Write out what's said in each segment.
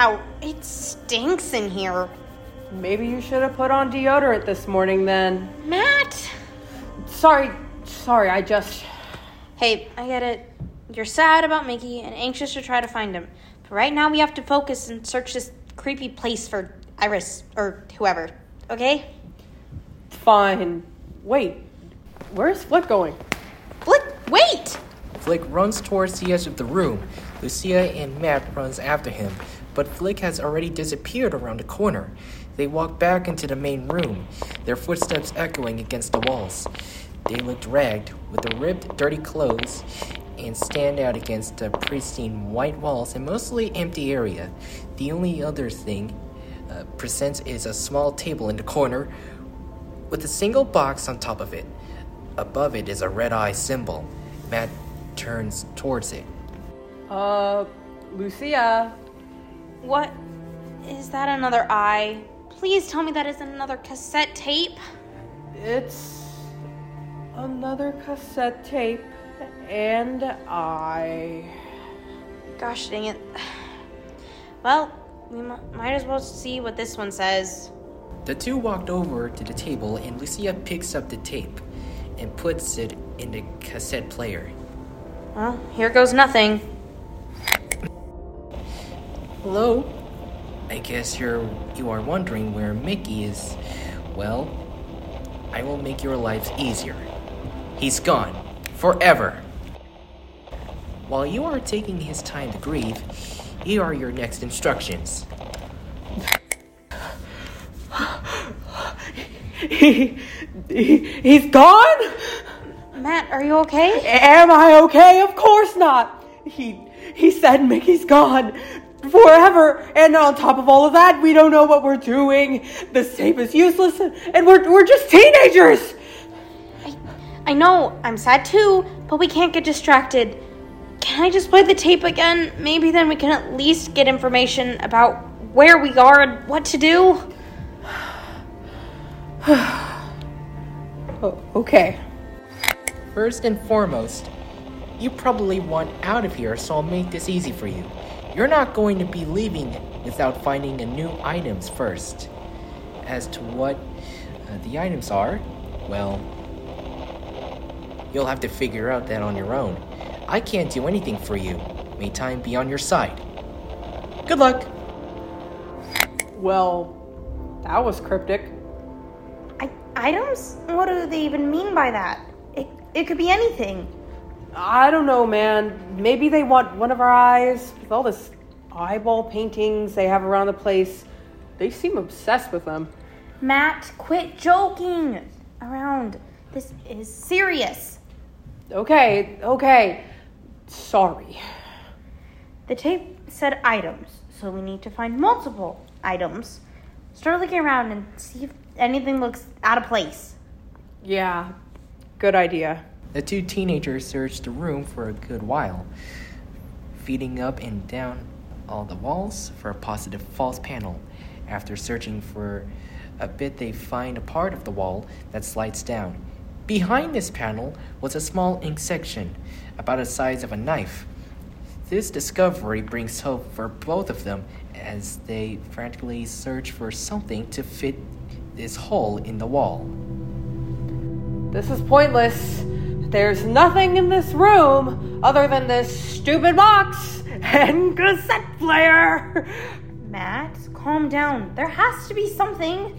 Wow, it stinks in here. Maybe you should have put on deodorant this morning then. Matt! Sorry, sorry, I just. Hey, I get it. You're sad about Mickey and anxious to try to find him. But right now we have to focus and search this creepy place for Iris or whoever. Okay? Fine. Wait, where's Flick going? Flick, wait! Flick runs towards the edge of the room. Lucia and Matt runs after him, but Flick has already disappeared around the corner. They walk back into the main room, their footsteps echoing against the walls. They look ragged, with the ripped, dirty clothes, and stand out against the pristine white walls and mostly empty area. The only other thing uh, presents is a small table in the corner with a single box on top of it. Above it is a red eye symbol. Matt turns towards it. Uh, Lucia. What? Is that another eye? Please tell me that isn't another cassette tape. It's another cassette tape, and I. Gosh dang it. Well, we m- might as well see what this one says. The two walked over to the table, and Lucia picks up the tape and puts it in the cassette player. Well, here goes nothing. Hello? I guess you're you are wondering where Mickey is. Well, I will make your lives easier. He's gone forever. While you are taking his time to grieve, here are your next instructions. He, he, he's gone? Matt, are you okay? Am I okay? Of course not. He, he said Mickey's gone forever, and on top of all of that, we don't know what we're doing. The tape is useless, and we're, we're just teenagers. I, I know, I'm sad too, but we can't get distracted. Can I just play the tape again? Maybe then we can at least get information about where we are and what to do. Oh, okay. First and foremost, you probably want out of here, so I'll make this easy for you. You're not going to be leaving without finding a new items first. As to what uh, the items are, well, you'll have to figure out that on your own. I can't do anything for you. May time be on your side. Good luck. Well, that was cryptic. I, items? What do they even mean by that? It, it could be anything. I don't know, man. Maybe they want one of our eyes with all this eyeball paintings they have around the place. They seem obsessed with them. Matt, quit joking around. This is serious. Okay, okay. Sorry. The tape said items, so we need to find multiple items. Start looking around and see if anything looks out of place. Yeah, good idea. The two teenagers searched the room for a good while, feeding up and down all the walls for a positive false panel. After searching for a bit, they find a part of the wall that slides down. Behind this panel was a small ink section, about the size of a knife. This discovery brings hope for both of them as they frantically search for something to fit this hole in the wall. This is pointless. There's nothing in this room other than this stupid box and cassette player. Matt, calm down. There has to be something.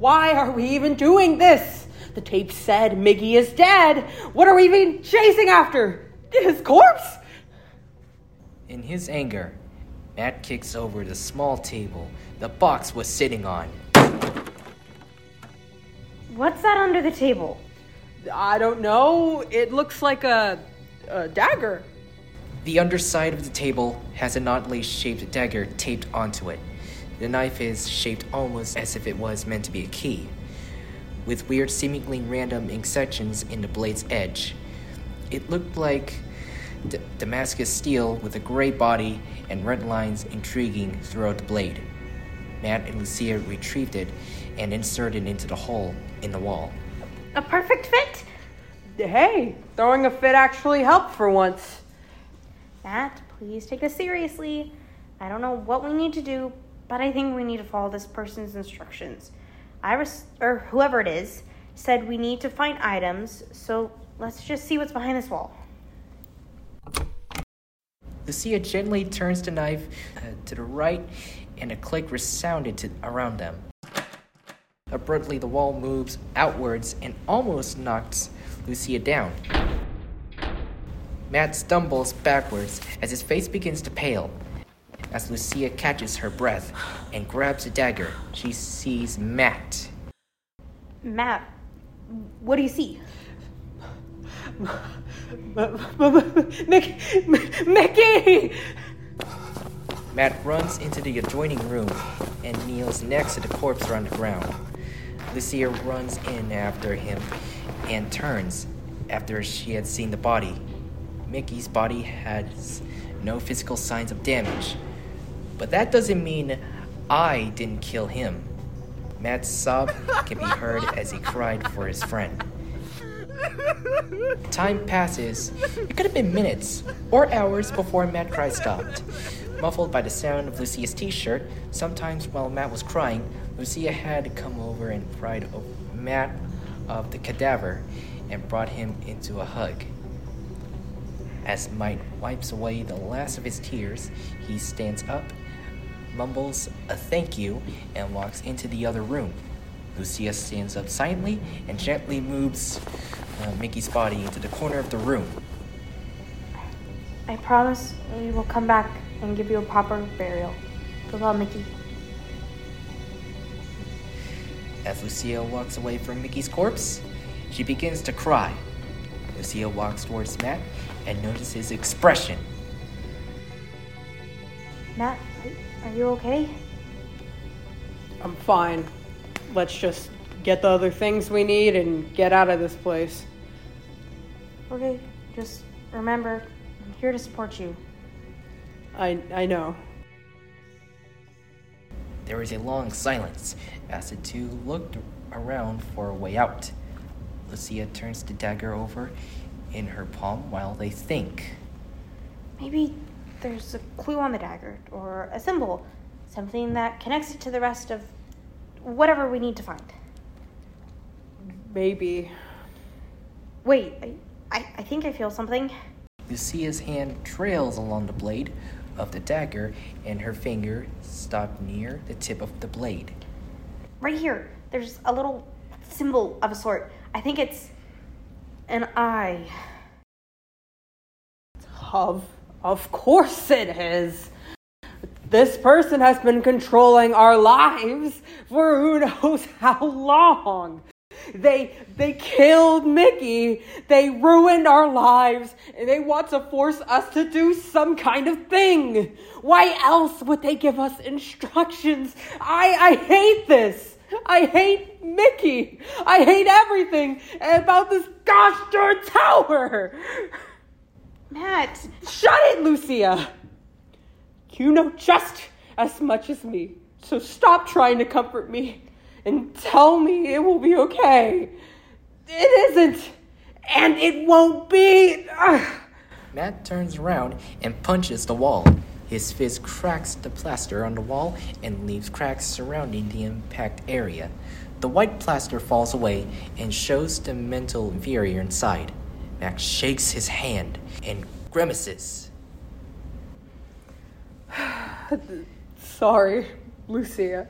Why are we even doing this? The tape said Mickey is dead. What are we even chasing after? His corpse? In his anger, Matt kicks over the small table the box was sitting on. What's that under the table? I don't know. It looks like a, a dagger. The underside of the table has an oddly shaped dagger taped onto it. The knife is shaped almost as if it was meant to be a key, with weird, seemingly random incisions in the blade's edge. It looked like D- Damascus steel with a gray body and red lines intriguing throughout the blade. Matt and Lucia retrieved it and inserted it into the hole in the wall. A perfect fit? Hey, throwing a fit actually helped for once. Matt, please take this seriously. I don't know what we need to do, but I think we need to follow this person's instructions. Iris, or whoever it is, said we need to find items, so let's just see what's behind this wall. Lucia gently turns the knife uh, to the right, and a click resounded to, around them. Abruptly, the wall moves outwards and almost knocks Lucia down. Matt stumbles backwards as his face begins to pale. As Lucia catches her breath and grabs a dagger, she sees Matt. Matt, what do you see? Mickey! Mickey! Matt runs into the adjoining room and kneels next to the corpse on the ground. Lucia runs in after him and turns after she had seen the body. Mickey's body has no physical signs of damage, but that doesn't mean I didn't kill him. Matt's sob can be heard as he cried for his friend. Time passes. It could have been minutes or hours before Matt cry stopped. Muffled by the sound of Lucia's t shirt, sometimes while Matt was crying, Lucia had come over and pried a Matt of the cadaver and brought him into a hug. As Mike wipes away the last of his tears, he stands up, mumbles a thank you, and walks into the other room. Lucia stands up silently and gently moves uh, Mickey's body into the corner of the room. I promise we will come back and give you a proper burial. Goodbye, Mickey. As Lucia walks away from Mickey's corpse, she begins to cry. Lucia walks towards Matt and notices his expression. Matt, are, are you okay? I'm fine. Let's just get the other things we need and get out of this place. Okay, just remember, I'm here to support you. I I know. There is a long silence as the two look around for a way out. Lucia turns the dagger over in her palm while they think. Maybe there's a clue on the dagger, or a symbol, something that connects it to the rest of whatever we need to find. Maybe. Wait, I, I, I think I feel something. Lucia's hand trails along the blade of the dagger, and her finger stopped near the tip of the blade. Right here, there's a little symbol of a sort. I think it's an eye. Of of course it is. This person has been controlling our lives for who knows how long. They they killed Mickey. They ruined our lives and they want to force us to do some kind of thing. Why else would they give us instructions? I I hate this. I hate Mickey. I hate everything about this gosh darn tower. Matt, Shut it, Lucia. You know just as much as me. So stop trying to comfort me and tell me it will be okay. It isn't. And it won't be. Ugh. Matt turns around and punches the wall. His fist cracks the plaster on the wall and leaves cracks surrounding the impact area. The white plaster falls away and shows the mental inferior inside. Max shakes his hand and grimaces. Sorry, Lucia.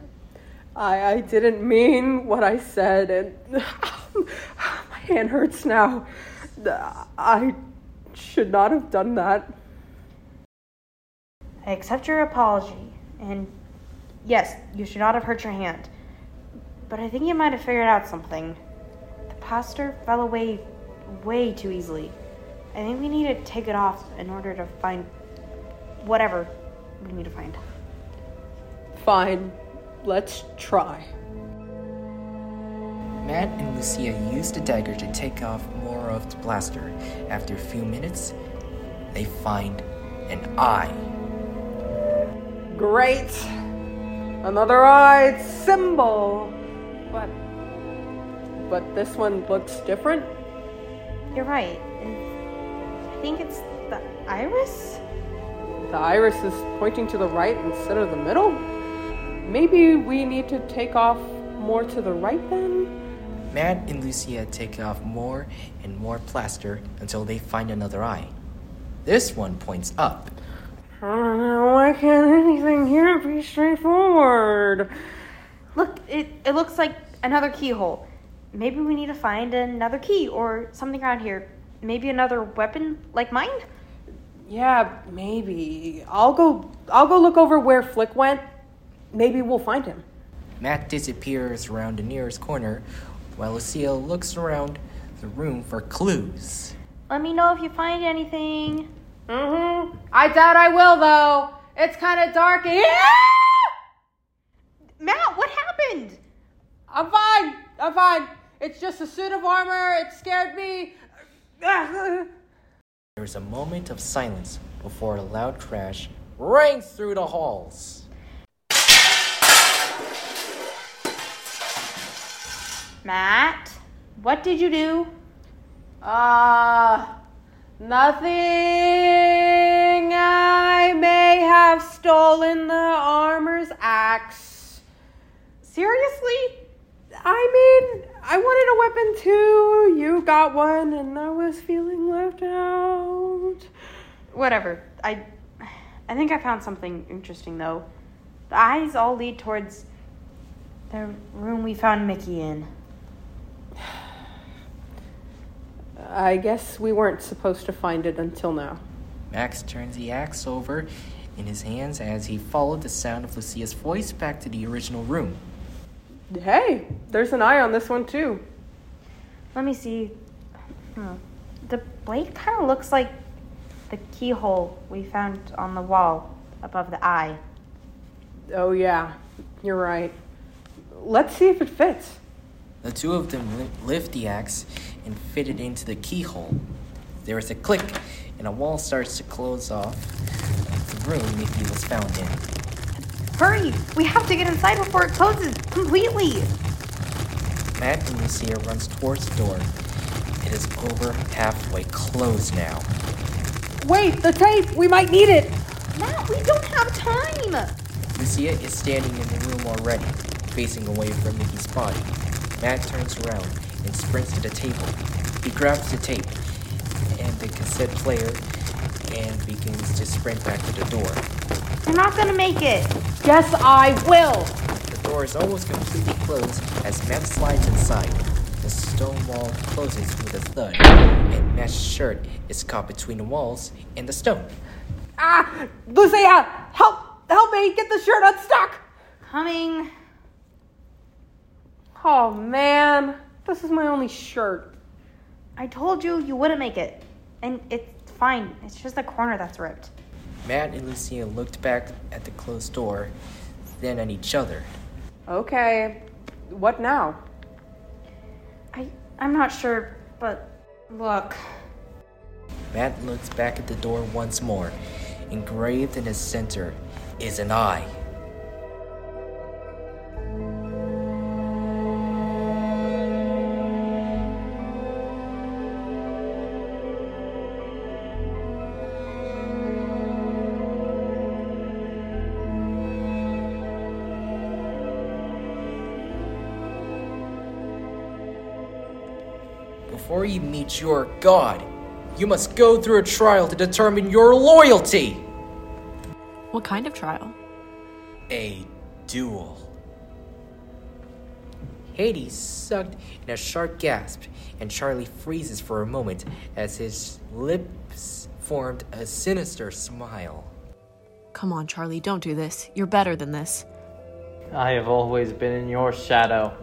I, I didn't mean what I said, and my hand hurts now. I should not have done that. I accept your apology, and yes, you should not have hurt your hand. But I think you might have figured out something. The pastor fell away way too easily. I think we need to take it off in order to find whatever we need to find. Fine, let's try. Matt and Lucia use the dagger to take off more of the plaster. After a few minutes, they find an eye. Great! Another eye symbol! But. But this one looks different? You're right. I think it's the iris? The iris is pointing to the right instead of the middle? Maybe we need to take off more to the right then? Matt and Lucia take off more and more plaster until they find another eye. This one points up. Uh, why can't anything here be straightforward? Look, it, it looks like another keyhole. Maybe we need to find another key or something around here. Maybe another weapon like mine? Yeah, maybe. I'll go I'll go look over where Flick went. Maybe we'll find him. Matt disappears around the nearest corner while Lucille looks around the room for clues. Let me know if you find anything. Mm-hmm. I doubt I will though. It's kind of dark. Yeah! Matt, what happened? I'm fine. I'm fine. It's just a suit of armor. It scared me. There is a moment of silence before a loud crash rings through the halls. Matt, what did you do? Uh, nothing. I may have stolen the armor's axe. Seriously? I mean, I wanted a weapon too. You got one, and I was feeling left out. Whatever. I I think I found something interesting though. The eyes all lead towards the room we found Mickey in. I guess we weren't supposed to find it until now. Max turns the axe over in his hands as he followed the sound of Lucia's voice back to the original room. Hey, there's an eye on this one too. Let me see. Hmm. The blade kind of looks like the keyhole we found on the wall above the eye. Oh, yeah, you're right. Let's see if it fits. The two of them li- lift the axe and fit it into the keyhole. There is a click, and a wall starts to close off the room Mickey was found in. Hurry! We have to get inside before it closes completely! Matt and Lucia runs towards the door. It is over halfway closed now. Wait, the tape! We might need it! Matt, we don't have time! Lucia is standing in the room already, facing away from Mickey's body. Matt turns around and sprints to the table. He grabs the tape and the cassette player and begins to sprint back to the door. You're not gonna make it! Yes, I will! The door is almost completely closed as Matt slides inside. The stone wall closes with a thud, and Matt's shirt is caught between the walls and the stone. Ah! Lucia! Help! Help me get the shirt unstuck! Coming. Oh, man. This is my only shirt. I told you you wouldn't make it. And it's fine. It's just the corner that's ripped. Matt and Lucia looked back at the closed door, then at each other. Okay. What now? I I'm not sure, but look. Matt looks back at the door once more. Engraved in the center is an eye. Before you meet your God, you must go through a trial to determine your loyalty. What kind of trial? A duel. Hades sucked in a sharp gasp, and Charlie freezes for a moment as his lips formed a sinister smile. Come on, Charlie, don't do this. You're better than this. I have always been in your shadow.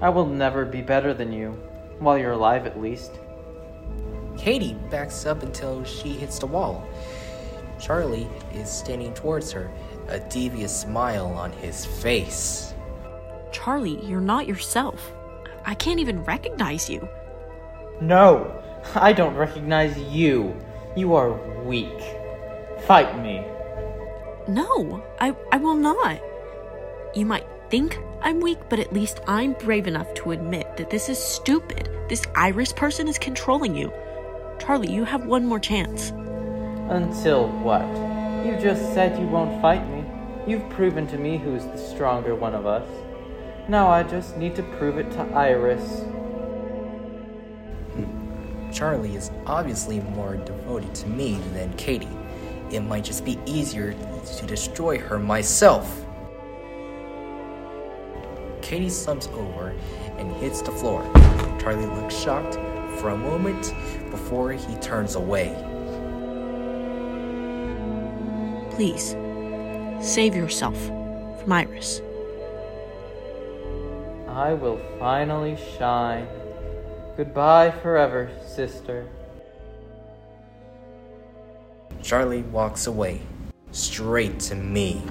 I will never be better than you, while you're alive at least. Katie backs up until she hits the wall. Charlie is standing towards her, a devious smile on his face. Charlie, you're not yourself. I can't even recognize you. No, I don't recognize you. You are weak. Fight me. No, I, I will not. You might think I'm weak, but at least I'm brave enough to admit that this is stupid. This iris person is controlling you. Charlie, you have one more chance. Until what? You just said you won't fight me. You've proven to me who's the stronger one of us. Now I just need to prove it to Iris. Hmm. Charlie is obviously more devoted to me than Katie. It might just be easier to destroy her myself. Katie slumps over and hits the floor. Charlie looks shocked for a moment before he turns away. Please, save yourself from Iris. I will finally shine. Goodbye forever, sister. Charlie walks away, straight to me.